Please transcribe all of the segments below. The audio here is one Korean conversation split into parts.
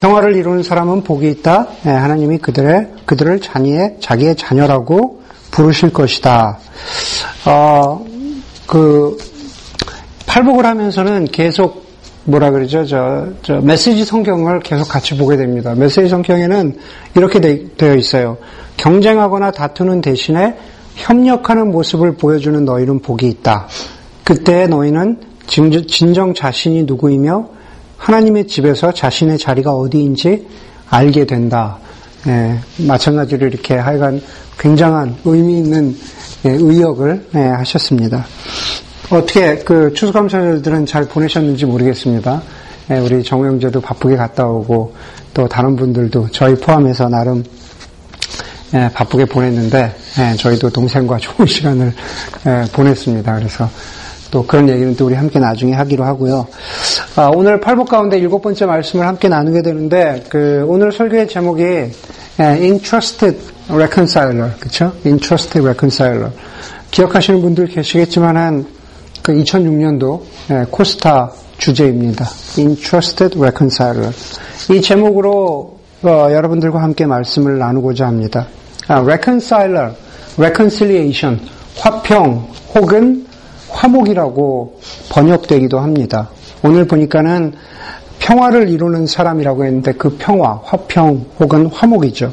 평화를 이루는 사람은 복이 있다. 예, 하나님이 그들의 그들을 자기의 자기의 자녀라고 부르실 것이다. 어, 그 팔복을 하면서는 계속 뭐라 그러죠? 저, 저 메시지 성경을 계속 같이 보게 됩니다. 메시지 성경에는 이렇게 되, 되어 있어요. 경쟁하거나 다투는 대신에 협력하는 모습을 보여주는 너희는 복이 있다. 그때 너희는 진정 자신이 누구이며 하나님의 집에서 자신의 자리가 어디인지 알게 된다. 예, 마찬가지로 이렇게 하여간 굉장한 의미 있는 예, 의역을 예, 하셨습니다. 어떻게 그 추수감사절들은 잘 보내셨는지 모르겠습니다. 예, 우리 정영재도 바쁘게 갔다 오고 또 다른 분들도 저희 포함해서 나름 예, 바쁘게 보냈는데 예, 저희도 동생과 좋은 시간을 예, 보냈습니다. 그래서 또 그런 얘기는 또 우리 함께 나중에 하기로 하고요. 아, 오늘 팔복 가운데 일곱 번째 말씀을 함께 나누게 되는데 그 오늘 설교의 제목이 예, Interested Reconciler, 그렇죠? Interested Reconciler. 기억하시는 분들 계시겠지만은 그 2006년도 예, 코스타 주제입니다. Interested Reconciler. 이 제목으로 어, 여러분들과 함께 말씀을 나누고자 합니다. 아, reconciler, reconciliation, 화평 혹은 화목이라고 번역되기도 합니다. 오늘 보니까는 평화를 이루는 사람이라고 했는데 그 평화, 화평 혹은 화목이죠.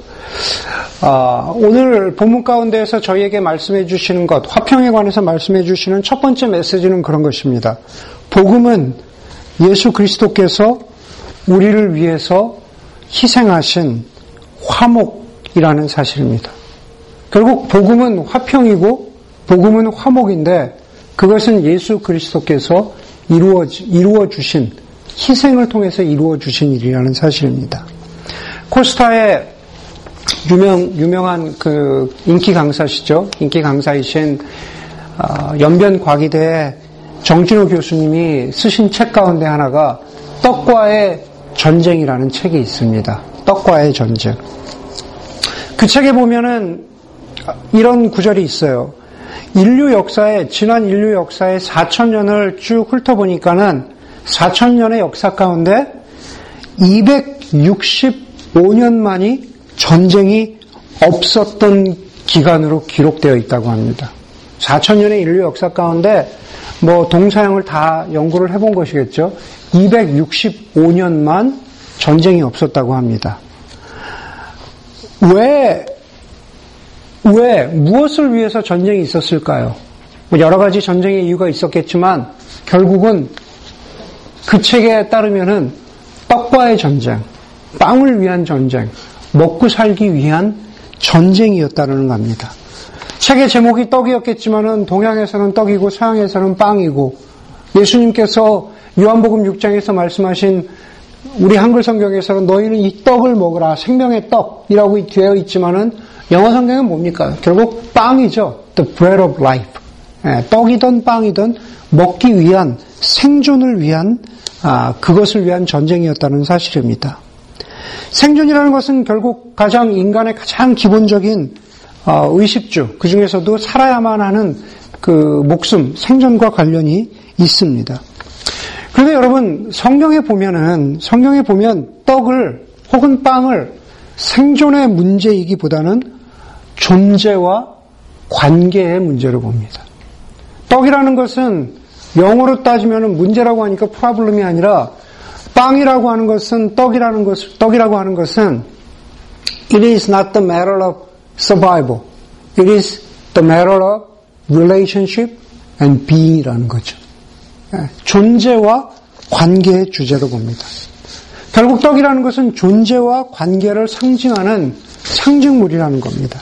아, 오늘 본문 가운데에서 저희에게 말씀해 주시는 것, 화평에 관해서 말씀해 주시는 첫 번째 메시지는 그런 것입니다. 복음은 예수 그리스도께서 우리를 위해서 희생하신 화목이라는 사실입니다. 결국 복음은 화평이고 복음은 화목인데 그것은 예수 그리스도께서 이루어, 이루어 주신, 희생을 통해서 이루어 주신 일이라는 사실입니다. 코스타의 유명, 유명한 그 인기 강사시죠. 인기 강사이신 어, 연변 과기대 정진호 교수님이 쓰신 책 가운데 하나가 떡과의 전쟁이라는 책이 있습니다. 떡과의 전쟁. 그 책에 보면은 이런 구절이 있어요. 인류 역사에 지난 인류 역사의 4천 년을 쭉 훑어보니까는 4천 년의 역사 가운데 265년만이 전쟁이 없었던 기간으로 기록되어 있다고 합니다. 4천 년의 인류 역사 가운데 뭐 동서양을 다 연구를 해본 것이겠죠. 265년만 전쟁이 없었다고 합니다. 왜 왜, 무엇을 위해서 전쟁이 있었을까요? 뭐 여러 가지 전쟁의 이유가 있었겠지만, 결국은 그 책에 따르면은 떡과의 전쟁, 빵을 위한 전쟁, 먹고 살기 위한 전쟁이었다는 겁니다. 책의 제목이 떡이었겠지만은 동양에서는 떡이고 서양에서는 빵이고 예수님께서 요한복음 6장에서 말씀하신 우리 한글 성경에서는 너희는 이 떡을 먹으라 생명의 떡이라고 되어 있지만은 영어 성경은 뭡니까? 결국 빵이죠. The bread of life. 예, 떡이든 빵이든 먹기 위한 생존을 위한 아, 그것을 위한 전쟁이었다는 사실입니다. 생존이라는 것은 결국 가장 인간의 가장 기본적인 어, 의식주 그 중에서도 살아야만 하는 그 목숨 생존과 관련이 있습니다. 그런데 여러분 성경에 보면은 성경에 보면 떡을 혹은 빵을 생존의 문제이기보다는 존재와 관계의 문제로 봅니다. 떡이라는 것은 영어로 따지면 문제라고 하니까 프라블럼이 아니라 빵이라고 하는 것은 떡이라는 것 떡이라고 하는 것은 it is not the matter of survival. It is the matter of relationship and being이라는 거죠. 예, 존재와 관계의 주제로 봅니다. 결국 떡이라는 것은 존재와 관계를 상징하는 상징물이라는 겁니다.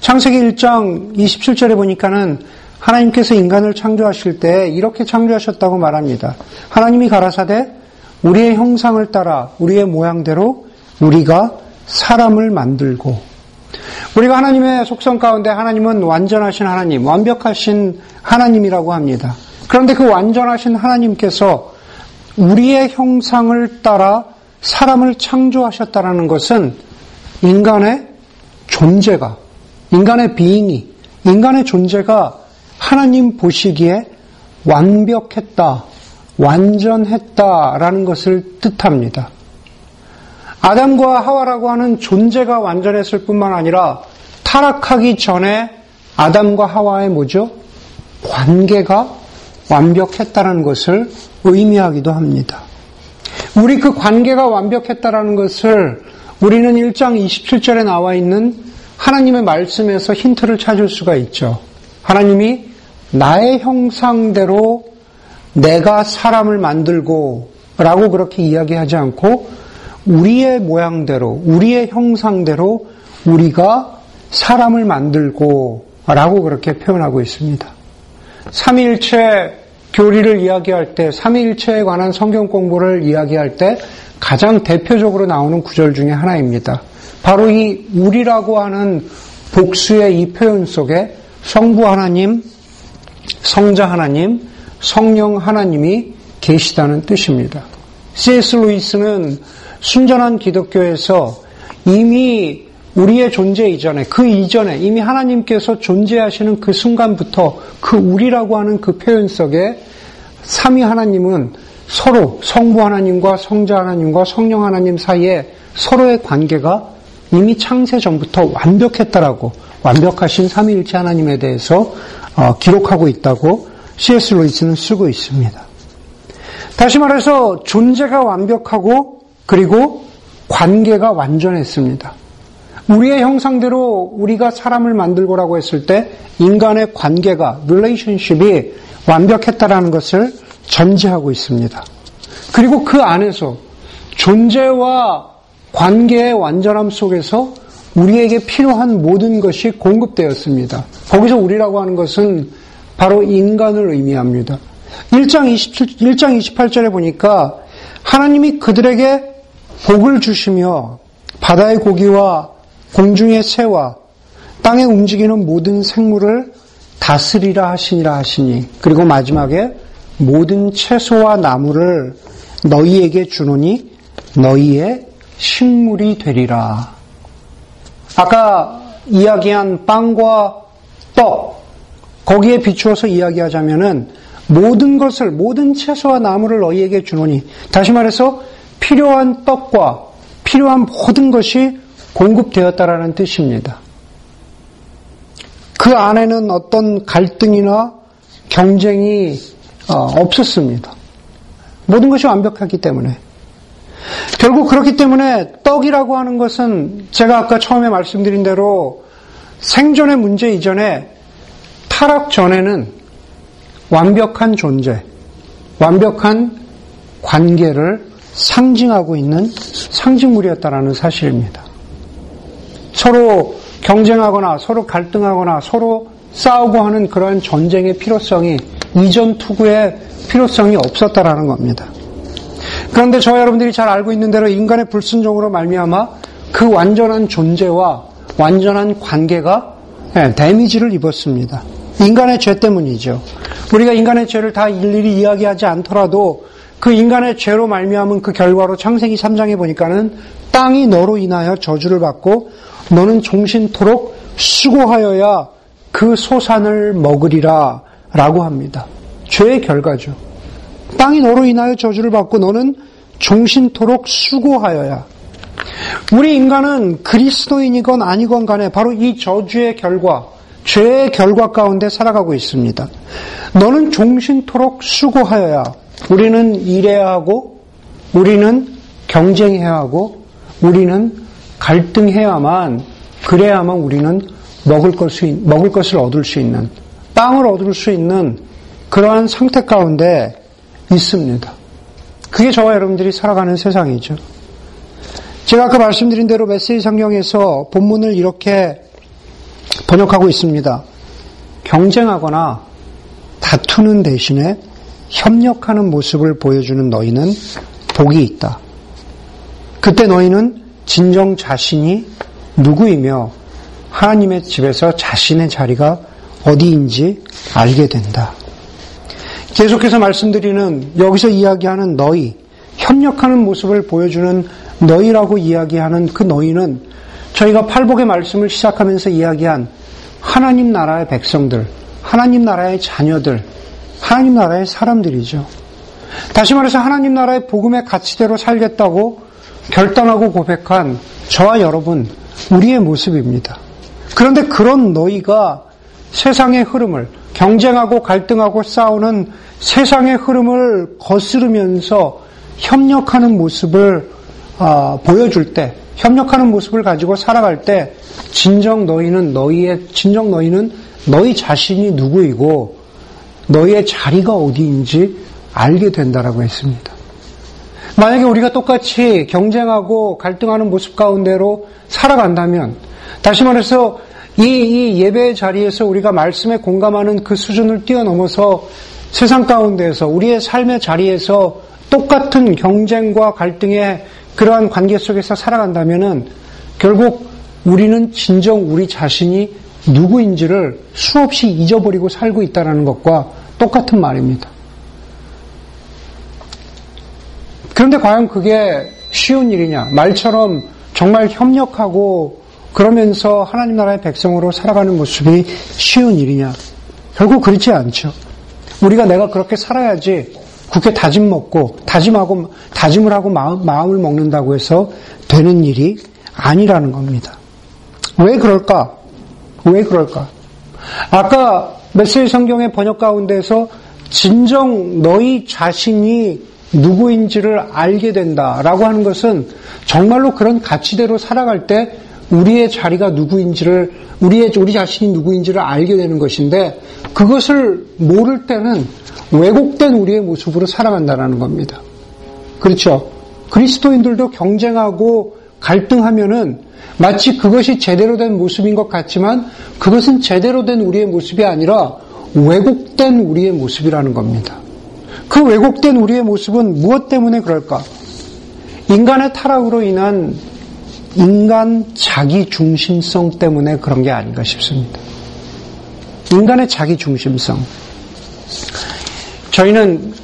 창세기 1장 27절에 보니까는 하나님께서 인간을 창조하실 때 이렇게 창조하셨다고 말합니다. 하나님이 가라사대 우리의 형상을 따라 우리의 모양대로 우리가 사람을 만들고 우리가 하나님의 속성 가운데 하나님은 완전하신 하나님, 완벽하신 하나님이라고 합니다. 그런데 그 완전하신 하나님께서 우리의 형상을 따라 사람을 창조하셨다는 것은 인간의 존재가 인간의 비인이, 인간의 존재가 하나님 보시기에 완벽했다, 완전했다라는 것을 뜻합니다. 아담과 하와라고 하는 존재가 완전했을 뿐만 아니라 타락하기 전에 아담과 하와의 뭐죠? 관계가 완벽했다는 것을 의미하기도 합니다. 우리 그 관계가 완벽했다라는 것을 우리는 1장 27절에 나와 있는 하나님의 말씀에서 힌트를 찾을 수가 있죠. 하나님이 나의 형상대로 내가 사람을 만들고 라고 그렇게 이야기하지 않고 우리의 모양대로, 우리의 형상대로 우리가 사람을 만들고 라고 그렇게 표현하고 있습니다. 삼위일체 교리를 이야기할 때, 삼위일체에 관한 성경 공부를 이야기할 때 가장 대표적으로 나오는 구절 중에 하나입니다. 바로 이 우리라고 하는 복수의 이 표현 속에 성부 하나님, 성자 하나님, 성령 하나님이 계시다는 뜻입니다. C.S. 루이스는 순전한 기독교에서 이미 우리의 존재 이전에, 그 이전에 이미 하나님께서 존재하시는 그 순간부터 그 우리라고 하는 그 표현 속에 삼위 하나님은 서로 성부 하나님과 성자 하나님과 성령 하나님 사이에 서로의 관계가 이미 창세 전부터 완벽했다라고 완벽하신 삼위일체 하나님에 대해서 어, 기록하고 있다고 C.S. 로이스는 쓰고 있습니다. 다시 말해서 존재가 완벽하고 그리고 관계가 완전했습니다. 우리의 형상대로 우리가 사람을 만들고라고 했을 때 인간의 관계가 릴레이션십이 완벽했다라는 것을 전제하고 있습니다. 그리고 그 안에서 존재와 관계의 완전함 속에서 우리에게 필요한 모든 것이 공급되었습니다. 거기서 우리라고 하는 것은 바로 인간을 의미합니다. 1장 27, 1장 28절에 보니까 하나님이 그들에게 복을 주시며 바다의 고기와 공중의 새와 땅에 움직이는 모든 생물을 다스리라 하시니라 하시니 그리고 마지막에 모든 채소와 나무를 너희에게 주노니 너희의 식물이 되리라. 아까 이야기한 빵과 떡 거기에 비추어서 이야기하자면은 모든 것을 모든 채소와 나무를 너희에게 주노니 다시 말해서 필요한 떡과 필요한 모든 것이 공급되었다라는 뜻입니다. 그 안에는 어떤 갈등이나 경쟁이 어, 없었습니다. 모든 것이 완벽하기 때문에. 결국 그렇기 때문에 떡이라고 하는 것은 제가 아까 처음에 말씀드린 대로 생존의 문제 이전에 타락 전에는 완벽한 존재, 완벽한 관계를 상징하고 있는 상징물이었다라는 사실입니다. 서로 경쟁하거나 서로 갈등하거나 서로 싸우고 하는 그러한 전쟁의 필요성이 이전 투구의 필요성이 없었다라는 겁니다. 그런데 저 여러분들이 잘 알고 있는 대로 인간의 불순종으로 말미암아 그 완전한 존재와 완전한 관계가 예, 데미지를 입었습니다. 인간의 죄 때문이죠. 우리가 인간의 죄를 다 일일이 이야기하지 않더라도 그 인간의 죄로 말미암은 그 결과로 창세기 3장에 보니까는 땅이 너로 인하여 저주를 받고 너는 종신토록 수고하여야 그 소산을 먹으리라 라고 합니다. 죄의 결과죠. 땅이 너로 인하여 저주를 받고 너는 종신토록 수고하여야. 우리 인간은 그리스도인이건 아니건 간에 바로 이 저주의 결과, 죄의 결과 가운데 살아가고 있습니다. 너는 종신토록 수고하여야. 우리는 일해야 하고, 우리는 경쟁해야 하고, 우리는 갈등해야만, 그래야만 우리는 먹을 것을, 먹을 것을 얻을 수 있는, 빵을 얻을 수 있는 그러한 상태 가운데 있습니다. 그게 저와 여러분들이 살아가는 세상이죠. 제가 아까 말씀드린 대로 메시지 성경에서 본문을 이렇게 번역하고 있습니다. 경쟁하거나 다투는 대신에 협력하는 모습을 보여주는 너희는 복이 있다. 그때 너희는 진정 자신이 누구이며 하나님의 집에서 자신의 자리가 어디인지 알게 된다. 계속해서 말씀드리는 여기서 이야기하는 너희, 협력하는 모습을 보여주는 너희라고 이야기하는 그 너희는 저희가 팔복의 말씀을 시작하면서 이야기한 하나님 나라의 백성들, 하나님 나라의 자녀들, 하나님 나라의 사람들이죠. 다시 말해서 하나님 나라의 복음의 가치대로 살겠다고 결단하고 고백한 저와 여러분, 우리의 모습입니다. 그런데 그런 너희가 세상의 흐름을, 경쟁하고 갈등하고 싸우는 세상의 흐름을 거스르면서 협력하는 모습을 어, 보여줄 때, 협력하는 모습을 가지고 살아갈 때, 진정 너희는 너희의, 진정 너희는 너희 자신이 누구이고, 너희의 자리가 어디인지 알게 된다라고 했습니다. 만약에 우리가 똑같이 경쟁하고 갈등하는 모습 가운데로 살아간다면, 다시 말해서 이, 이 예배의 자리에서 우리가 말씀에 공감하는 그 수준을 뛰어넘어서 세상 가운데에서 우리의 삶의 자리에서 똑같은 경쟁과 갈등의 그러한 관계 속에서 살아간다면은 결국 우리는 진정 우리 자신이 누구인지를 수없이 잊어버리고 살고 있다는 것과 똑같은 말입니다. 그런데 과연 그게 쉬운 일이냐? 말처럼 정말 협력하고 그러면서 하나님 나라의 백성으로 살아가는 모습이 쉬운 일이냐? 결국 그렇지 않죠. 우리가 내가 그렇게 살아야지 국회 다짐 먹고 다짐하고 다짐을 하고 마음, 마음을 먹는다고 해서 되는 일이 아니라는 겁니다. 왜 그럴까? 왜 그럴까? 아까 메시지 성경의 번역 가운데서 진정 너희 자신이 누구인지를 알게 된다라고 하는 것은 정말로 그런 가치대로 살아갈 때 우리의 자리가 누구인지를 우리의 우리 자신이 누구인지를 알게 되는 것인데 그것을 모를 때는 왜곡된 우리의 모습으로 살아간다는 겁니다. 그렇죠? 그리스도인들도 경쟁하고 갈등하면은 마치 그것이 제대로 된 모습인 것 같지만 그것은 제대로 된 우리의 모습이 아니라 왜곡된 우리의 모습이라는 겁니다. 그 왜곡된 우리의 모습은 무엇 때문에 그럴까? 인간의 타락으로 인한 인간 자기 중심성 때문에 그런 게 아닌가 싶습니다. 인간의 자기 중심성. 저희는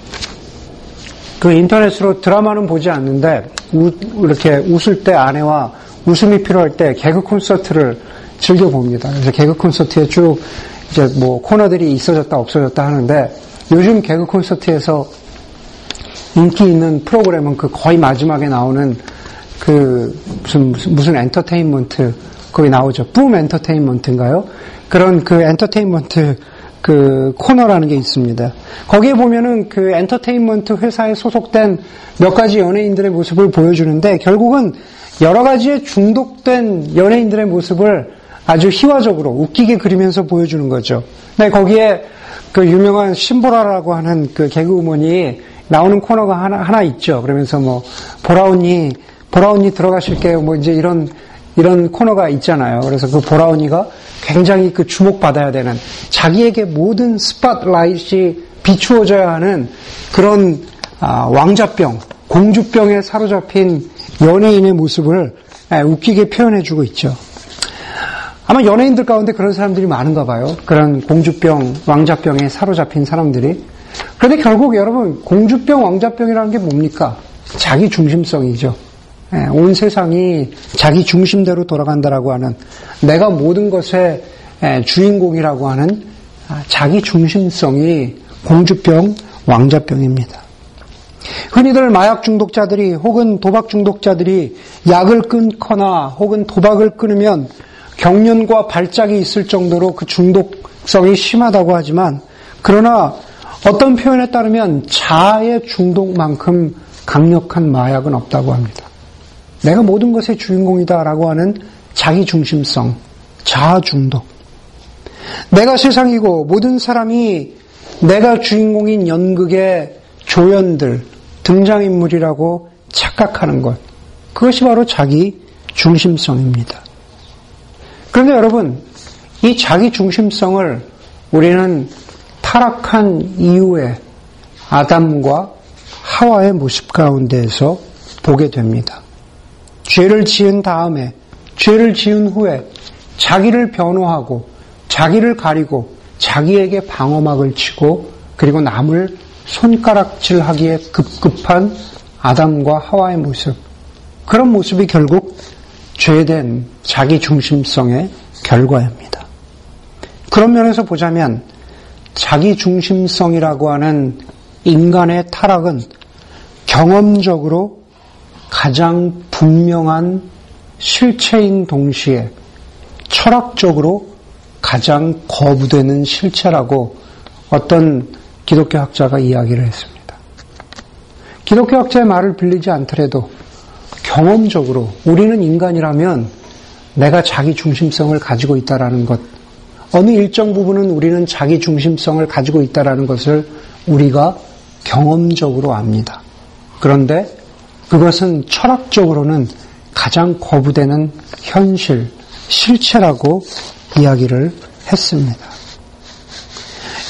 그 인터넷으로 드라마는 보지 않는데 우, 이렇게 웃을 때 아내와 웃음이 필요할 때 개그 콘서트를 즐겨 봅니다. 그래서 개그 콘서트에 쭉 이제 뭐 코너들이 있어졌다 없어졌다 하는데 요즘 개그 콘서트에서 인기 있는 프로그램은 그 거의 마지막에 나오는 그 무슨 무슨, 엔터테인먼트 거기 나오죠. 뿜 엔터테인먼트인가요? 그런 그 엔터테인먼트 그 코너라는 게 있습니다. 거기에 보면은 그 엔터테인먼트 회사에 소속된 몇 가지 연예인들의 모습을 보여주는데 결국은 여러 가지의 중독된 연예인들의 모습을 아주 희화적으로 웃기게 그리면서 보여주는 거죠. 네, 거기에 그 유명한 신보라라고 하는 그 개그우먼이 나오는 코너가 하나, 하나 있죠. 그러면서 뭐, 보라 언니, 보라 언니 들어가실게요. 뭐 이제 이런, 이런 코너가 있잖아요. 그래서 그 보라 언니가 굉장히 그 주목받아야 되는 자기에게 모든 스팟라이트이 비추어져야 하는 그런 아, 왕자병, 공주병에 사로잡힌 연예인의 모습을 웃기게 표현해주고 있죠. 아마 연예인들 가운데 그런 사람들이 많은가 봐요. 그런 공주병, 왕자병에 사로잡힌 사람들이. 그런데 결국 여러분, 공주병, 왕자병이라는 게 뭡니까? 자기 중심성이죠. 예, 온 세상이 자기 중심대로 돌아간다라고 하는 내가 모든 것의 예, 주인공이라고 하는 아, 자기 중심성이 공주병, 왕자병입니다. 흔히들 마약 중독자들이 혹은 도박 중독자들이 약을 끊거나 혹은 도박을 끊으면 경련과 발작이 있을 정도로 그 중독성이 심하다고 하지만 그러나 어떤 표현에 따르면 자아의 중독만큼 강력한 마약은 없다고 합니다. 내가 모든 것의 주인공이다라고 하는 자기 중심성, 자아 중독. 내가 세상이고 모든 사람이 내가 주인공인 연극의 조연들, 등장인물이라고 착각하는 것. 그것이 바로 자기 중심성입니다. 그런데 여러분, 이 자기 중심성을 우리는 타락한 이후에 아담과 하와의 모습 가운데에서 보게 됩니다. 죄를 지은 다음에, 죄를 지은 후에 자기를 변호하고, 자기를 가리고, 자기에게 방어막을 치고, 그리고 남을 손가락질 하기에 급급한 아담과 하와의 모습. 그런 모습이 결국 죄된 자기 중심성의 결과입니다. 그런 면에서 보자면 자기 중심성이라고 하는 인간의 타락은 경험적으로 가장 분명한 실체인 동시에 철학적으로 가장 거부되는 실체라고 어떤 기독교 학자가 이야기를 했습니다. 기독교 학자의 말을 빌리지 않더라도 경험적으로 우리는 인간이라면 내가 자기 중심성을 가지고 있다라는 것, 어느 일정 부분은 우리는 자기 중심성을 가지고 있다라는 것을 우리가 경험적으로 압니다. 그런데 그것은 철학적으로는 가장 거부되는 현실, 실체라고 이야기를 했습니다.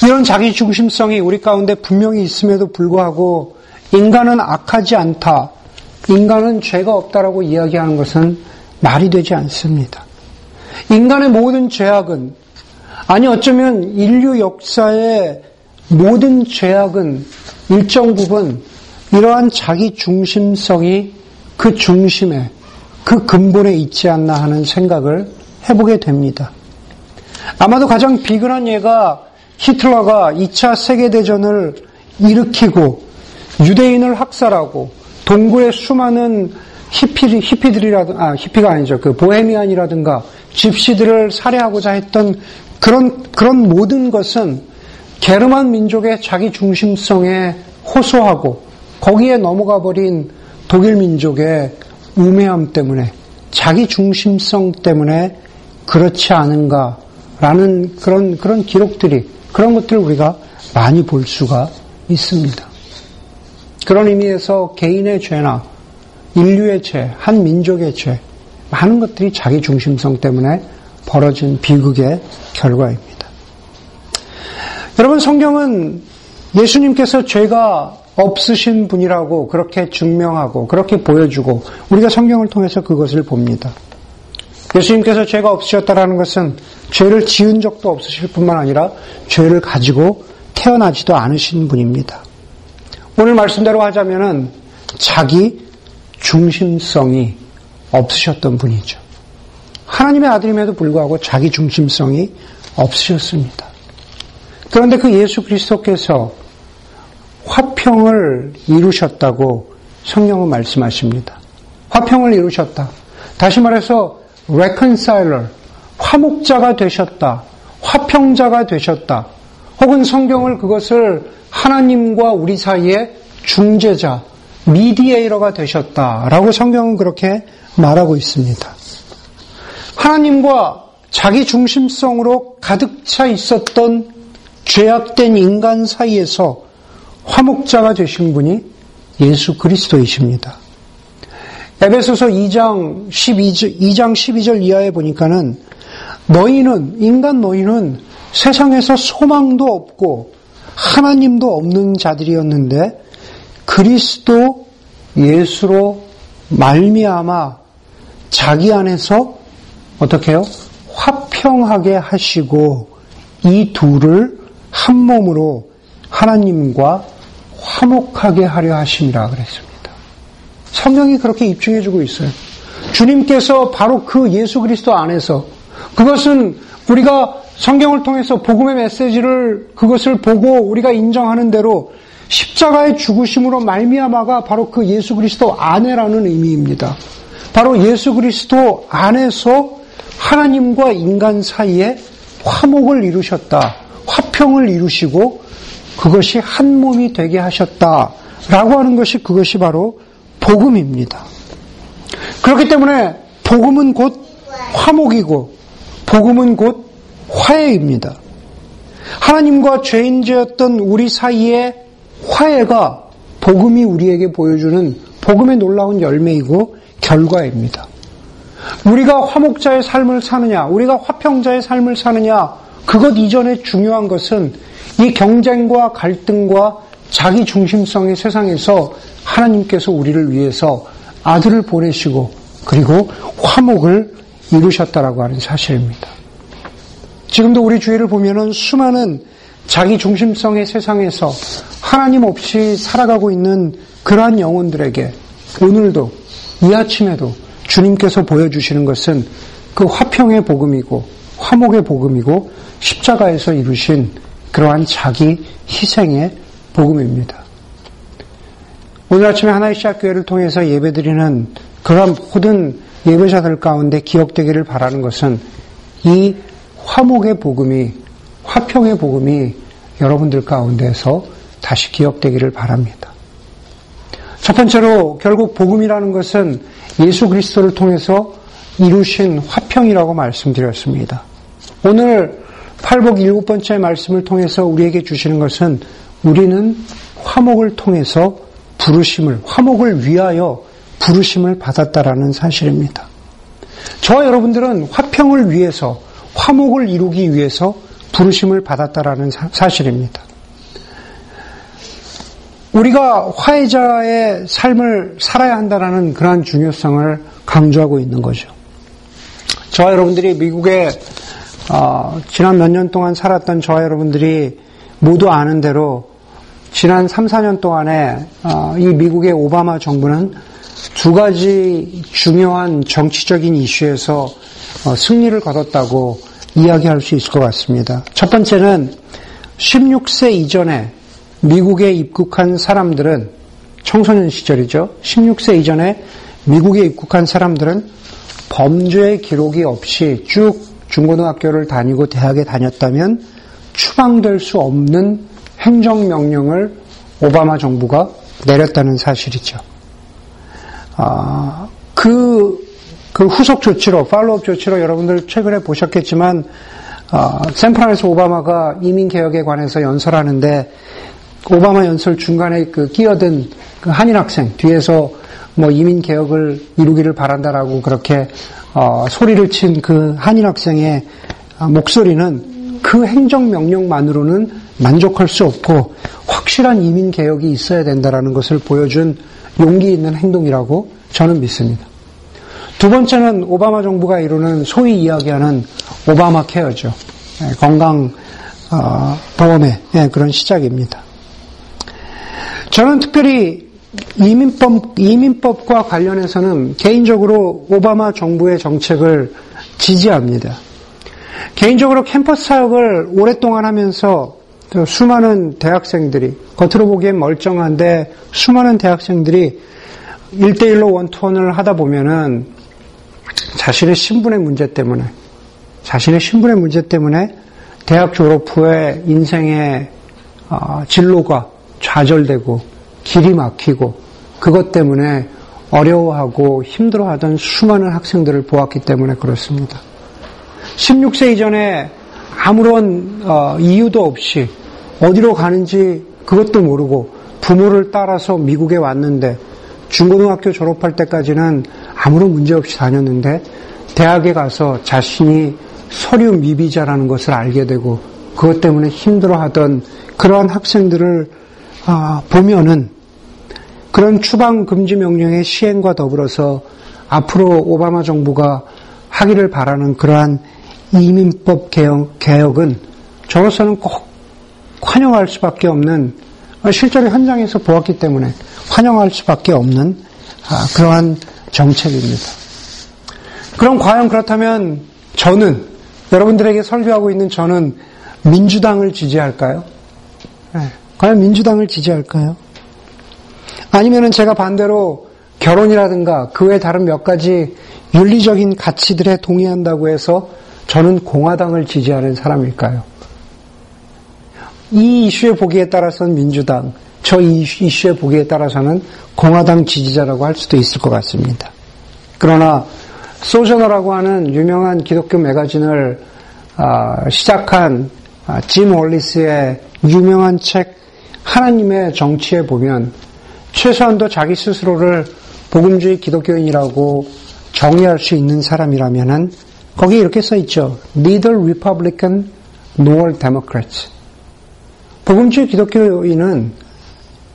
이런 자기 중심성이 우리 가운데 분명히 있음에도 불구하고 인간은 악하지 않다, 인간은 죄가 없다라고 이야기하는 것은 말이 되지 않습니다. 인간의 모든 죄악은 아니 어쩌면 인류 역사의 모든 죄악은 일정 부분 이러한 자기 중심성이 그 중심에 그 근본에 있지 않나 하는 생각을 해보게 됩니다. 아마도 가장 비근한 예가 히틀러가 2차 세계대전을 일으키고 유대인을 학살하고 동구의 수많은 히피, 히피들이라든, 아, 히피가 아니죠. 그 보헤미안이라든가 집시들을 살해하고자 했던 그런, 그런 모든 것은 게르만 민족의 자기 중심성에 호소하고 거기에 넘어가 버린 독일 민족의 우매함 때문에 자기 중심성 때문에 그렇지 않은가라는 그런 그런 기록들이 그런 것들을 우리가 많이 볼 수가 있습니다. 그런 의미에서 개인의 죄나 인류의 죄, 한 민족의 죄, 많은 것들이 자기 중심성 때문에 벌어진 비극의 결과입니다. 여러분 성경은 예수님께서 죄가 없으신 분이라고 그렇게 증명하고 그렇게 보여주고 우리가 성경을 통해서 그것을 봅니다. 예수님께서 죄가 없으셨다라는 것은 죄를 지은 적도 없으실 뿐만 아니라 죄를 가지고 태어나지도 않으신 분입니다. 오늘 말씀대로 하자면은 자기 중심성이 없으셨던 분이죠. 하나님의 아들임에도 불구하고 자기 중심성이 없으셨습니다. 그런데 그 예수 그리스도께서 화평을 이루셨다고 성경은 말씀하십니다. 화평을 이루셨다. 다시 말해서 reconciler, 화목자가 되셨다. 화평자가 되셨다. 혹은 성경을 그것을 하나님과 우리 사이에 중재자, 미디에이러가 되셨다라고 성경은 그렇게 말하고 있습니다. 하나님과 자기 중심성으로 가득 차 있었던 죄악된 인간 사이에서 화목자가 되신 분이 예수 그리스도이십니다. 에베소서 2장 12절, 2장 12절 이하에 보니까는 너희는, 인간 너희는 세상에서 소망도 없고 하나님도 없는 자들이었는데 그리스도 예수로 말미암아 자기 안에서 어떻게 해요? 화평하게 하시고 이 둘을 한 몸으로 하나님과 화목하게 하려 하심이라 그랬습니다. 성경이 그렇게 입증해주고 있어요. 주님께서 바로 그 예수 그리스도 안에서 그것은 우리가 성경을 통해서 복음의 메시지를 그것을 보고 우리가 인정하는 대로 십자가의 죽으심으로 말미암아가 바로 그 예수 그리스도 안에라는 의미입니다. 바로 예수 그리스도 안에서 하나님과 인간 사이에 화목을 이루셨다. 화평을 이루시고 그것이 한 몸이 되게 하셨다 라고 하는 것이 그것이 바로 복음입니다. 그렇기 때문에 복음은 곧 화목이고 복음은 곧 화해입니다. 하나님과 죄인지였던 우리 사이의 화해가 복음이 우리에게 보여주는 복음의 놀라운 열매이고 결과입니다. 우리가 화목자의 삶을 사느냐, 우리가 화평자의 삶을 사느냐, 그것 이전에 중요한 것은 이 경쟁과 갈등과 자기 중심성의 세상에서 하나님께서 우리를 위해서 아들을 보내시고 그리고 화목을 이루셨다라고 하는 사실입니다. 지금도 우리 주위를 보면은 수많은 자기 중심성의 세상에서 하나님 없이 살아가고 있는 그러한 영혼들에게 오늘도 이 아침에도 주님께서 보여주시는 것은 그 화평의 복음이고 화목의 복음이고 십자가에서 이루신 그러한 자기 희생의 복음입니다. 오늘 아침에 하나의 시작교회를 통해서 예배드리는 그런 모든 예배자들 가운데 기억되기를 바라는 것은 이 화목의 복음이, 화평의 복음이 여러분들 가운데서 다시 기억되기를 바랍니다. 첫 번째로 결국 복음이라는 것은 예수 그리스도를 통해서 이루신 화평이라고 말씀드렸습니다. 오늘 팔복 일곱 번째 말씀을 통해서 우리에게 주시는 것은 우리는 화목을 통해서 부르심을, 화목을 위하여 부르심을 받았다라는 사실입니다. 저와 여러분들은 화평을 위해서, 화목을 이루기 위해서 부르심을 받았다라는 사실입니다. 우리가 화해자의 삶을 살아야 한다라는 그러한 중요성을 강조하고 있는 거죠. 저와 여러분들이 미국에 어, 지난 몇 년 동안 살았던 저와 여러분들이 모두 아는 대로 지난 3, 4년 동안에 어, 이 미국의 오바마 정부는 두 가지 중요한 정치적인 이슈에서 어, 승리를 거뒀다고 이야기할 수 있을 것 같습니다. 첫 번째는 16세 이전에 미국에 입국한 사람들은 청소년 시절이죠. 16세 이전에 미국에 입국한 사람들은 범죄 기록이 없이 쭉 중고등학교를 다니고 대학에 다녔다면 추방될 수 없는 행정명령을 오바마 정부가 내렸다는 사실이죠. 아, 그, 그 후속 조치로, 팔로업 조치로 여러분들 최근에 보셨겠지만, 아, 샌프란에서 오바마가 이민개혁에 관해서 연설하는데, 오바마 연설 중간에 그 끼어든 그 한인 학생, 뒤에서 뭐 이민 개혁을 이루기를 바란다라고 그렇게 어, 소리를 친 그 한인 학생의 목소리는 그 행정 명령만으로는 만족할 수 없고 확실한 이민 개혁이 있어야 된다라는 것을 보여준 용기 있는 행동이라고 저는 믿습니다. 두 번째는 오바마 정부가 이루는 소위 이야기하는 오바마 케어죠. 예, 건강 어, 보험의 예, 그런 시작입니다. 저는 특별히 이민법, 이민법과 관련해서는 개인적으로 오바마 정부의 정책을 지지합니다. 개인적으로 캠퍼스 사역을 오랫동안 하면서 수많은 대학생들이, 겉으로 보기엔 멀쩡한데 수많은 대학생들이 1대1로 원투원을 하다 보면은 자신의 신분의 문제 때문에, 자신의 신분의 문제 때문에 대학 졸업 후에 인생의 어, 진로가 좌절되고 길이 막히고 그것 때문에 어려워하고 힘들어하던 수많은 학생들을 보았기 때문에 그렇습니다. 16세 이전에 아무런 어, 이유도 없이 어디로 가는지 그것도 모르고 부모를 따라서 미국에 왔는데 중고등학교 졸업할 때까지는 아무런 문제 없이 다녔는데 대학에 가서 자신이 서류 미비자라는 것을 알게 되고 그것 때문에 힘들어하던 그러한 학생들을 아, 보면은 그런 추방 금지 명령의 시행과 더불어서 앞으로 오바마 정부가 하기를 바라는 그러한 이민법 개혁, 개혁은 저로서는 꼭 환영할 수밖에 없는 실제로 현장에서 보았기 때문에 환영할 수밖에 없는 아, 그러한 정책입니다. 그럼 과연 그렇다면 저는 여러분들에게 설교하고 있는 저는 민주당을 지지할까요? 네. 과연 민주당을 지지할까요? 아니면은 제가 반대로 결혼이라든가 그 외 다른 몇 가지 윤리적인 가치들에 동의한다고 해서 저는 공화당을 지지하는 사람일까요? 이 이슈의 보기에 따라서는 민주당, 저 이슈의 보기에 따라서는 공화당 지지자라고 할 수도 있을 것 같습니다. 그러나 소저너라고 하는 유명한 기독교 매거진을 아, 시작한 아, 짐 월리스의 유명한 책 하나님의 정치에 보면 최소한도 자기 스스로를 복음주의 기독교인이라고 정의할 수 있는 사람이라면은 거기에 이렇게 써 있죠. Neither Republican nor Democrats. 복음주의 기독교인은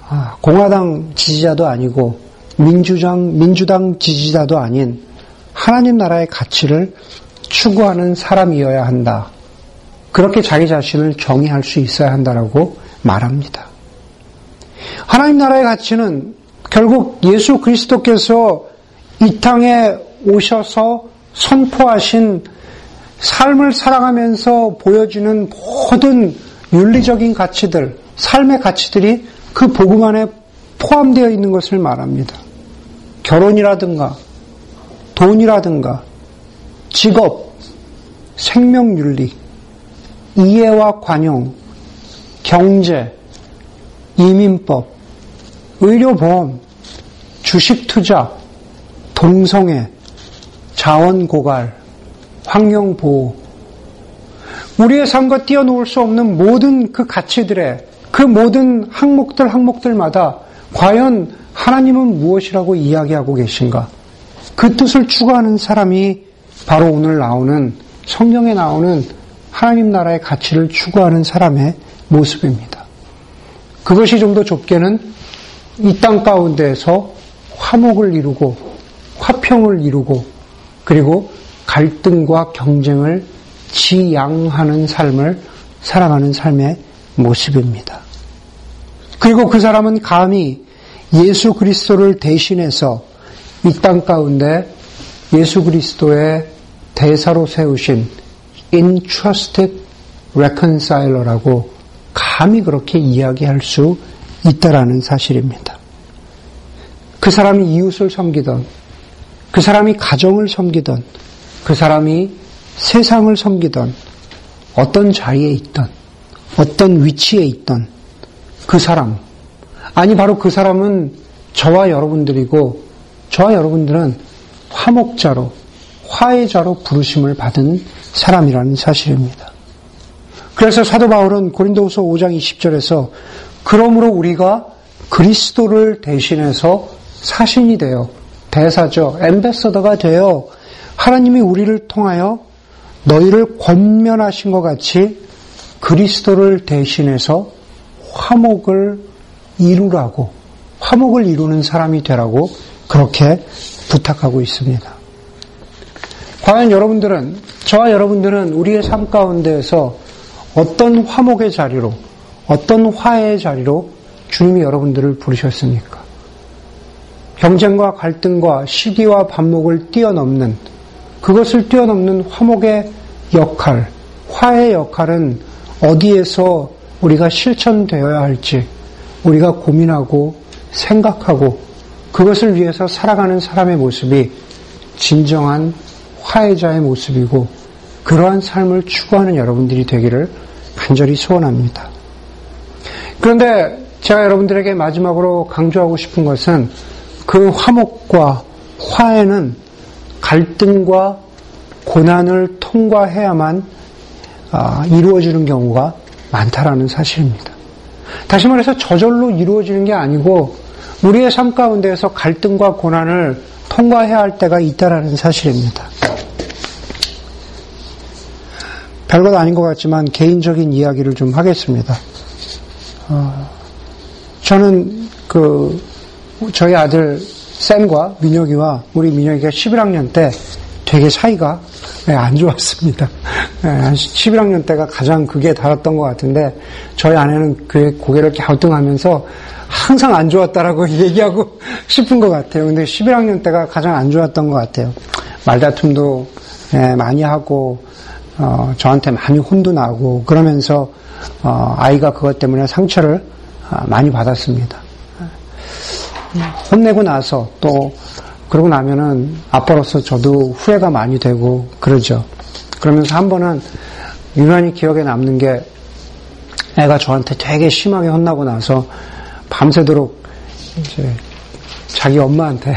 아, 공화당 지지자도 아니고 민주당 민주당 지지자도 아닌 하나님 나라의 가치를 추구하는 사람이어야 한다. 그렇게 자기 자신을 정의할 수 있어야 한다라고 말합니다. 하나님 나라의 가치는 결국 예수 그리스도께서 이 땅에 오셔서 선포하신 삶을 살아가면서 보여주는 모든 윤리적인 가치들, 삶의 가치들이 그 복음 안에 포함되어 있는 것을 말합니다. 결혼이라든가 돈이라든가 직업, 생명윤리, 이해와 관용, 경제, 이민법, 의료보험, 주식투자, 동성애, 자원고갈, 환경보호, 우리의 삶과 뛰어놓을 수 없는 모든 그 가치들의 그 모든 항목들 항목들마다 과연 하나님은 무엇이라고 이야기하고 계신가? 그 뜻을 추구하는 사람이 바로 오늘 나오는 성경에 나오는 하나님 나라의 가치를 추구하는 사람의 모습입니다. 그것이 좀 더 좁게는 이 땅 가운데에서 화목을 이루고 화평을 이루고 그리고 갈등과 경쟁을 지양하는 삶을 살아가는 삶의 모습입니다. 그리고 그 사람은 감히 예수 그리스도를 대신해서 이 땅 가운데 예수 그리스도의 대사로 세우신 entrusted reconciler라고 감히 그렇게 이야기할 수 있다라는 사실입니다. 그 사람이 이웃을 섬기던, 그 사람이 가정을 섬기던, 그 사람이 세상을 섬기던, 어떤 자리에 있던, 어떤 위치에 있던 그 사람, 아니 바로 그 사람은 저와 여러분들이고 저와 여러분들은 화목자로 화해자로 부르심을 받은 사람이라는 사실입니다. 그래서 사도 바울은 고린도후서 5장 20절에서 그러므로 우리가 그리스도를 대신해서 사신이 되어 대사죠. 엠베서더가 되어 하나님이 우리를 통하여 너희를 권면하신 것 같이 그리스도를 대신해서 화목을 이루라고 화목을 이루는 사람이 되라고 그렇게 부탁하고 있습니다. 과연 여러분들은 저와 여러분들은 우리의 삶 가운데에서 어떤 화목의 자리로 어떤 화해의 자리로 주님이 여러분들을 부르셨습니까? 경쟁과 갈등과 시기와 반목을 뛰어넘는 그것을 뛰어넘는 화목의 역할, 화해의 역할은 어디에서 우리가 실천되어야 할지 우리가 고민하고 생각하고 그것을 위해서 살아가는 사람의 모습이 진정한 화해자의 모습이고 그러한 삶을 추구하는 여러분들이 되기를 간절히 소원합니다. 그런데 제가 여러분들에게 마지막으로 강조하고 싶은 것은 그 화목과 화해는 갈등과 고난을 통과해야만 아, 이루어지는 경우가 많다라는 사실입니다. 다시 말해서 저절로 이루어지는 게 아니고 우리의 삶 가운데에서 갈등과 고난을 통과해야 할 때가 있다라는 사실입니다. 별것 아닌 것 같지만 개인적인 이야기를 좀 하겠습니다. 어, 저는 그 저희 아들 샘과 민혁이와 우리 민혁이가 11학년 때 되게 사이가 네, 안 좋았습니다. 네, 11학년 때가 가장 그게 달았던 것 같은데 저희 아내는 그 고개를 갸우뚱하면서 항상 안 좋았다라고 얘기하고 싶은 것 같아요. 근데 11학년 때가 가장 안 좋았던 것 같아요. 말다툼도 네, 많이 하고 어, 저한테 많이 혼도 나고 그러면서 어, 아이가 그것 때문에 상처를 아, 많이 받았습니다. 혼내고 나서 또 그러고 나면은 아빠로서 저도 후회가 많이 되고 그러죠. 그러면서 한 번은 유난히 기억에 남는 게 애가 저한테 되게 심하게 혼나고 나서 밤새도록 이제 자기 엄마한테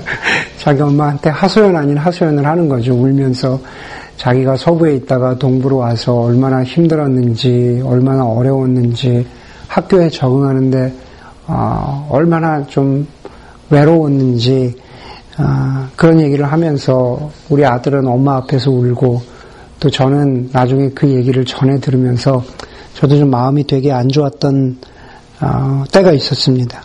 자기 엄마한테 하소연 아닌 하소연을 하는 거죠. 울면서 자기가 서부에 있다가 동부로 와서 얼마나 힘들었는지, 얼마나 어려웠는지, 학교에 적응하는데 어, 얼마나 좀 외로웠는지 어, 그런 얘기를 하면서 우리 아들은 엄마 앞에서 울고 또 저는 나중에 그 얘기를 전해 들으면서 저도 좀 마음이 되게 안 좋았던 어, 때가 있었습니다.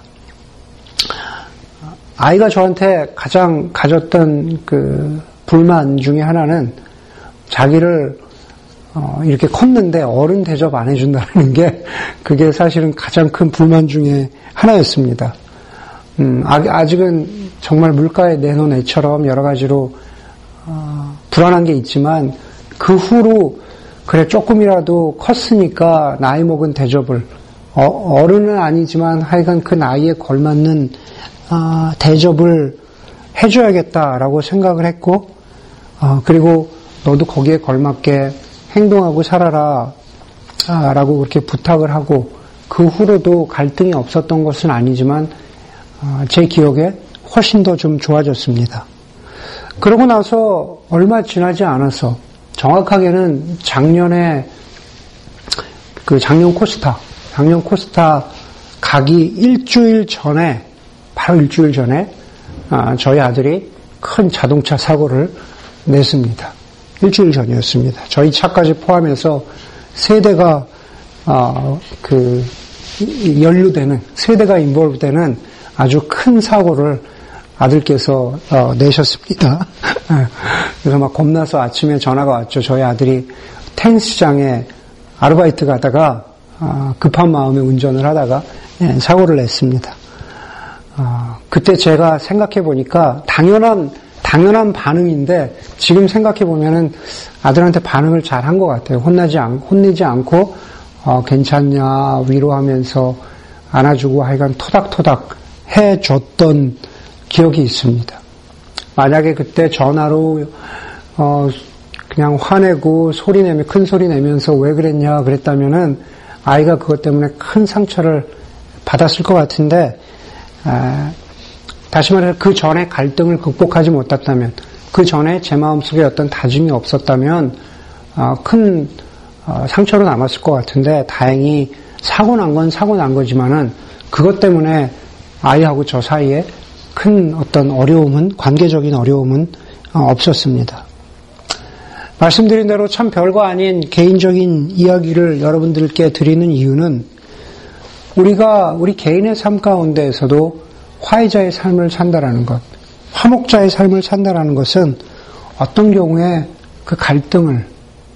아이가 저한테 가장 가졌던 그 불만 중에 하나는 자기를 어, 이렇게 컸는데 어른 대접 안 해준다는 게 그게 사실은 가장 큰 불만 중에 하나였습니다. 음, 아직은 정말 물가에 내놓은 애처럼 여러 가지로 어, 불안한 게 있지만 그 후로 그래 조금이라도 컸으니까 나이 먹은 대접을 어, 른은 아니지만 하여간 그 나이에 걸맞는 아, 대접을 해줘야겠다라고 생각을 했고 어, 그리고 너도 거기에 걸맞게 행동하고 살아라 아, 라고 그렇게 부탁을 하고 그 후로도 갈등이 없었던 것은 아니지만 어, 제 기억에 훨씬 더 좀 좋아졌습니다. 그러고 나서 얼마 지나지 않아서 정확하게는 작년에 그 작년 코스타, 작년 코스타 가기 일주일 전에, 바로 일주일 전에, 아, 저희 아들이 큰 자동차 사고를 냈습니다. 일주일 전이었습니다. 저희 차까지 포함해서 세 대가, 아, 그, 연루되는, 세 대가 인볼브되는 아주 큰 사고를 아들께서 어, 내셨습니다. 그래서 막 겁나서 아침에 전화가 왔죠. 저희 아들이 테니스장에 아르바이트 가다가 어, 급한 마음에 운전을 하다가 예, 사고를 냈습니다. 어, 그때 제가 생각해 보니까 당연한 당연한 반응인데 지금 생각해 보면은 아들한테 반응을 잘 한 것 같아요. 혼나지 않 혼내지 않고 어, 괜찮냐 위로하면서 안아주고 하여간 토닥토닥 해줬던 기억이 있습니다. 만약에 그때 전화로 어 그냥 화내고 소리 내며 큰 소리 내면서 왜 그랬냐 그랬다면은 아이가 그것 때문에 큰 상처를 받았을 것 같은데 아, 다시 말해서 그 전에 갈등을 극복하지 못했다면 그 전에 제 마음속에 어떤 다짐이 없었다면 어, 큰 어, 상처로 남았을 것 같은데 다행히 사고 난 건 사고 난 거지만은 그것 때문에 아이하고 저 사이에 큰 어떤 어려움은, 관계적인 어려움은 어, 없었습니다. 말씀드린 대로 참 별거 아닌 개인적인 이야기를 여러분들께 드리는 이유는 우리가 우리 개인의 삶 가운데에서도 화해자의 삶을 산다라는 것, 화목자의 삶을 산다라는 것은 어떤 경우에 그 갈등을,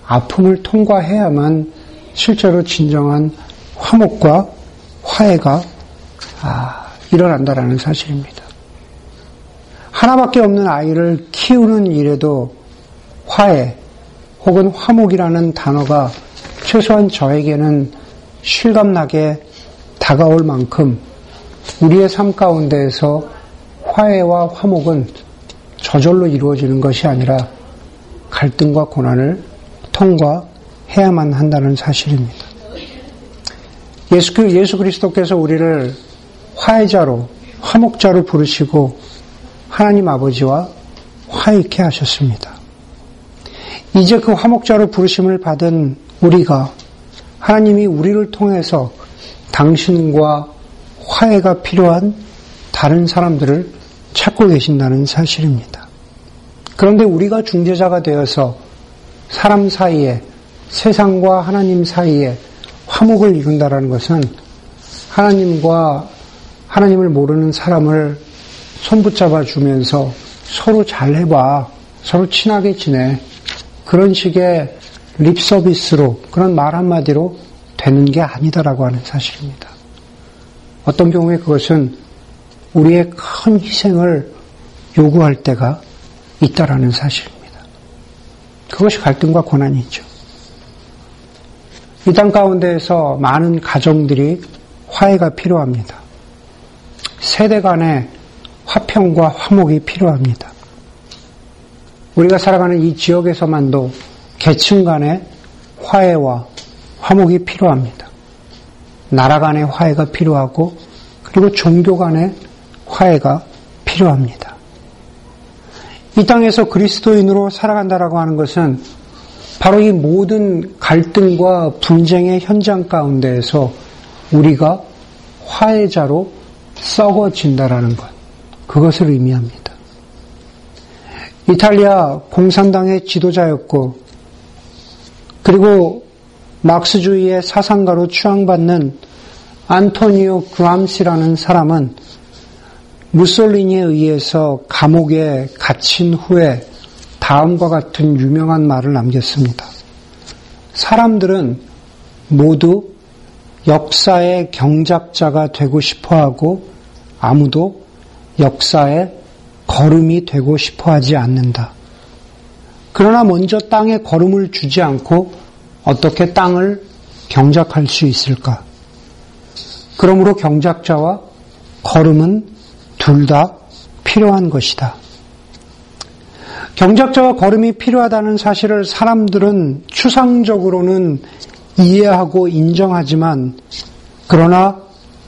아픔을 통과해야만 실제로 진정한 화목과 화해가 아, 일어난다라는 사실입니다. 하나밖에 없는 아이를 키우는 일에도 화해 혹은 화목이라는 단어가 최소한 저에게는 실감나게 다가올 만큼 우리의 삶 가운데에서 화해와 화목은 저절로 이루어지는 것이 아니라 갈등과 고난을 통과해야만 한다는 사실입니다. 예수, 예수 그리스도께서 우리를 화해자로, 화목자로 부르시고 하나님 아버지와 화해케 하셨습니다. 이제 그 화목자로 부르심을 받은 우리가 하나님이 우리를 통해서 당신과 화해가 필요한 다른 사람들을 찾고 계신다는 사실입니다. 그런데 우리가 중재자가 되어서 사람 사이에 세상과 하나님 사이에 화목을 이룬다라는 것은 하나님과 하나님을 모르는 사람을 손붙잡아 주면서 서로 잘 해봐. 서로 친하게 지내. 그런 식의 립 서비스로, 그런 말 한마디로 되는 게 아니다라고 하는 사실입니다. 어떤 경우에 그것은 우리의 큰 희생을 요구할 때가 있다라는 사실입니다. 그것이 갈등과 고난이죠. 이 땅 가운데에서 많은 가정들이 화해가 필요합니다. 세대 간의 화평과 화목이 필요합니다. 우리가 살아가는 이 지역에서만도 계층 간의 화해와 화목이 필요합니다. 나라 간의 화해가 필요하고 그리고 종교 간의 화해가 필요합니다. 이 땅에서 그리스도인으로 살아간다라고 하는 것은 바로 이 모든 갈등과 분쟁의 현장 가운데에서 우리가 화해자로 썩어진다라는 것. 그것을 의미합니다. 이탈리아 공산당의 지도자였고, 그리고 막스주의의 사상가로 추앙받는 안토니오 그람시라는 사람은 무솔리니에 의해서 감옥에 갇힌 후에 다음과 같은 유명한 말을 남겼습니다. 사람들은 모두 역사의 경작자가 되고 싶어 하고 아무도 역사의 걸음이 되고 싶어 하지 않는다. 그러나 먼저 땅에 걸음을 주지 않고 어떻게 땅을 경작할 수 있을까? 그러므로 경작자와 걸음은 둘 다 필요한 것이다. 경작자와 걸음이 필요하다는 사실을 사람들은 추상적으로는 이해하고 인정하지만 그러나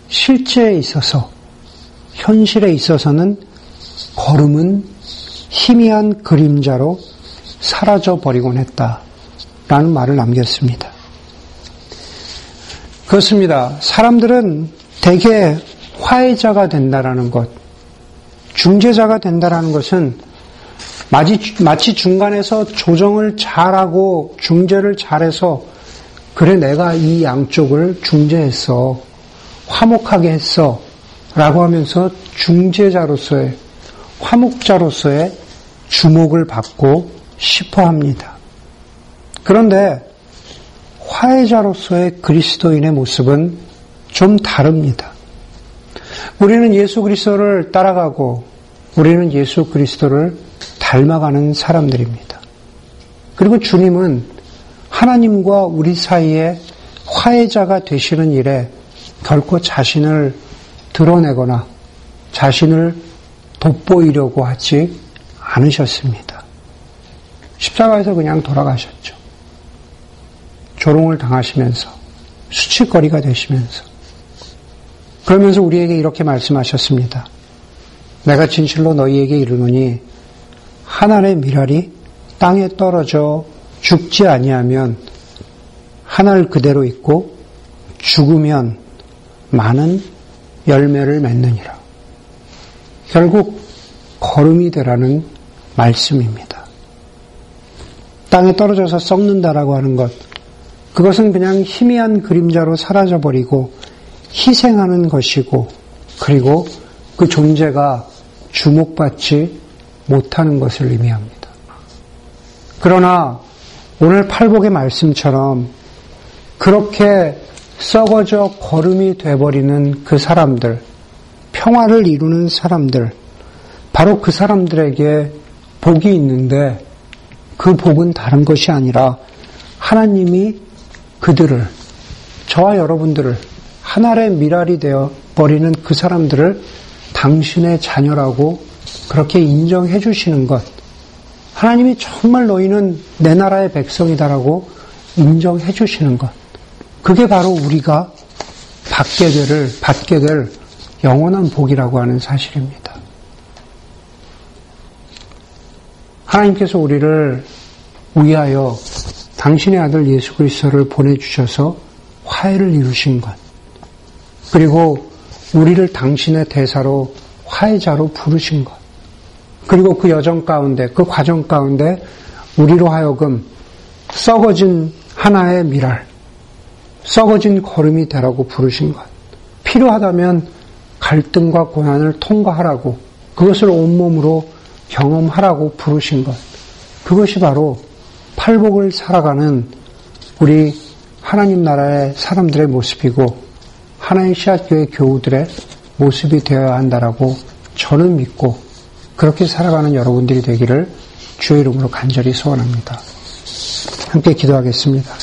실제에 있어서 현실에 있어서는 걸음은 희미한 그림자로 사라져 버리곤 했다 라는 말을 남겼습니다. 그렇습니다. 사람들은 대개 화해자가 된다라는 것, 중재자가 된다라는 것은 마치, 마치 중간에서 조정을 잘하고 중재를 잘해서 그래 내가 이 양쪽을 중재했어 화목하게 했어 라고 하면서 중재자로서의 화목자로서의 주목을 받고 싶어 합니다. 그런데 화해자로서의 그리스도인의 모습은 좀 다릅니다. 우리는 예수 그리스도를 따라가고 우리는 예수 그리스도를 닮아가는 사람들입니다. 그리고 주님은 하나님과 우리 사이에 화해자가 되시는 일에 결코 자신을 드러내거나 자신을 돋보이려고 하지 않으셨습니다. 십자가에서 그냥 돌아가셨죠. 조롱을 당하시면서 수치거리가 되시면서 그러면서 우리에게 이렇게 말씀하셨습니다. 내가 진실로 너희에게 이르노니 하늘의 미랄이 땅에 떨어져 죽지 아니하면 하늘 그대로 있고 죽으면 많은 열매를 맺느니라. 결국 걸음이 되라는 말씀입니다. 땅에 떨어져서 썩는다라고 하는 것, 그것은 그냥 희미한 그림자로 사라져버리고 희생하는 것이고, 그리고 그 존재가 주목받지 못하는 것을 의미합니다. 그러나 오늘 팔복의 말씀처럼 그렇게 썩어져 거름이 돼버리는 그 사람들, 평화를 이루는 사람들, 바로 그 사람들에게 복이 있는데 그 복은 다른 것이 아니라 하나님이 그들을, 저와 여러분들을 하나의 미랄이 되어 버리는 그 사람들을 당신의 자녀라고 그렇게 인정해 주시는 것. 하나님이 정말 너희는 내 나라의 백성이다라고 인정해 주시는 것. 그게 바로 우리가 받게 될, 받게 될 영원한 복이라고 하는 사실입니다. 하나님께서 우리를 위하여 당신의 아들 예수 그리스도를 보내주셔서 화해를 이루신 것. 그리고 우리를 당신의 대사로 화해자로 부르신 것. 그리고 그 여정 가운데, 그 과정 가운데 우리로 하여금 썩어진 하나의 미랄, 썩어진 걸음이 되라고 부르신 것. 필요하다면 갈등과 고난을 통과하라고 그것을 온몸으로 경험하라고 부르신 것. 그것이 바로 팔복을 살아가는 우리 하나님 나라의 사람들의 모습이고 하나의 씨앗교회 교우들의 모습이 되어야 한다라고 저는 믿고 그렇게 살아가는 여러분들이 되기를 주의 이름으로 간절히 소원합니다. 함께 기도하겠습니다.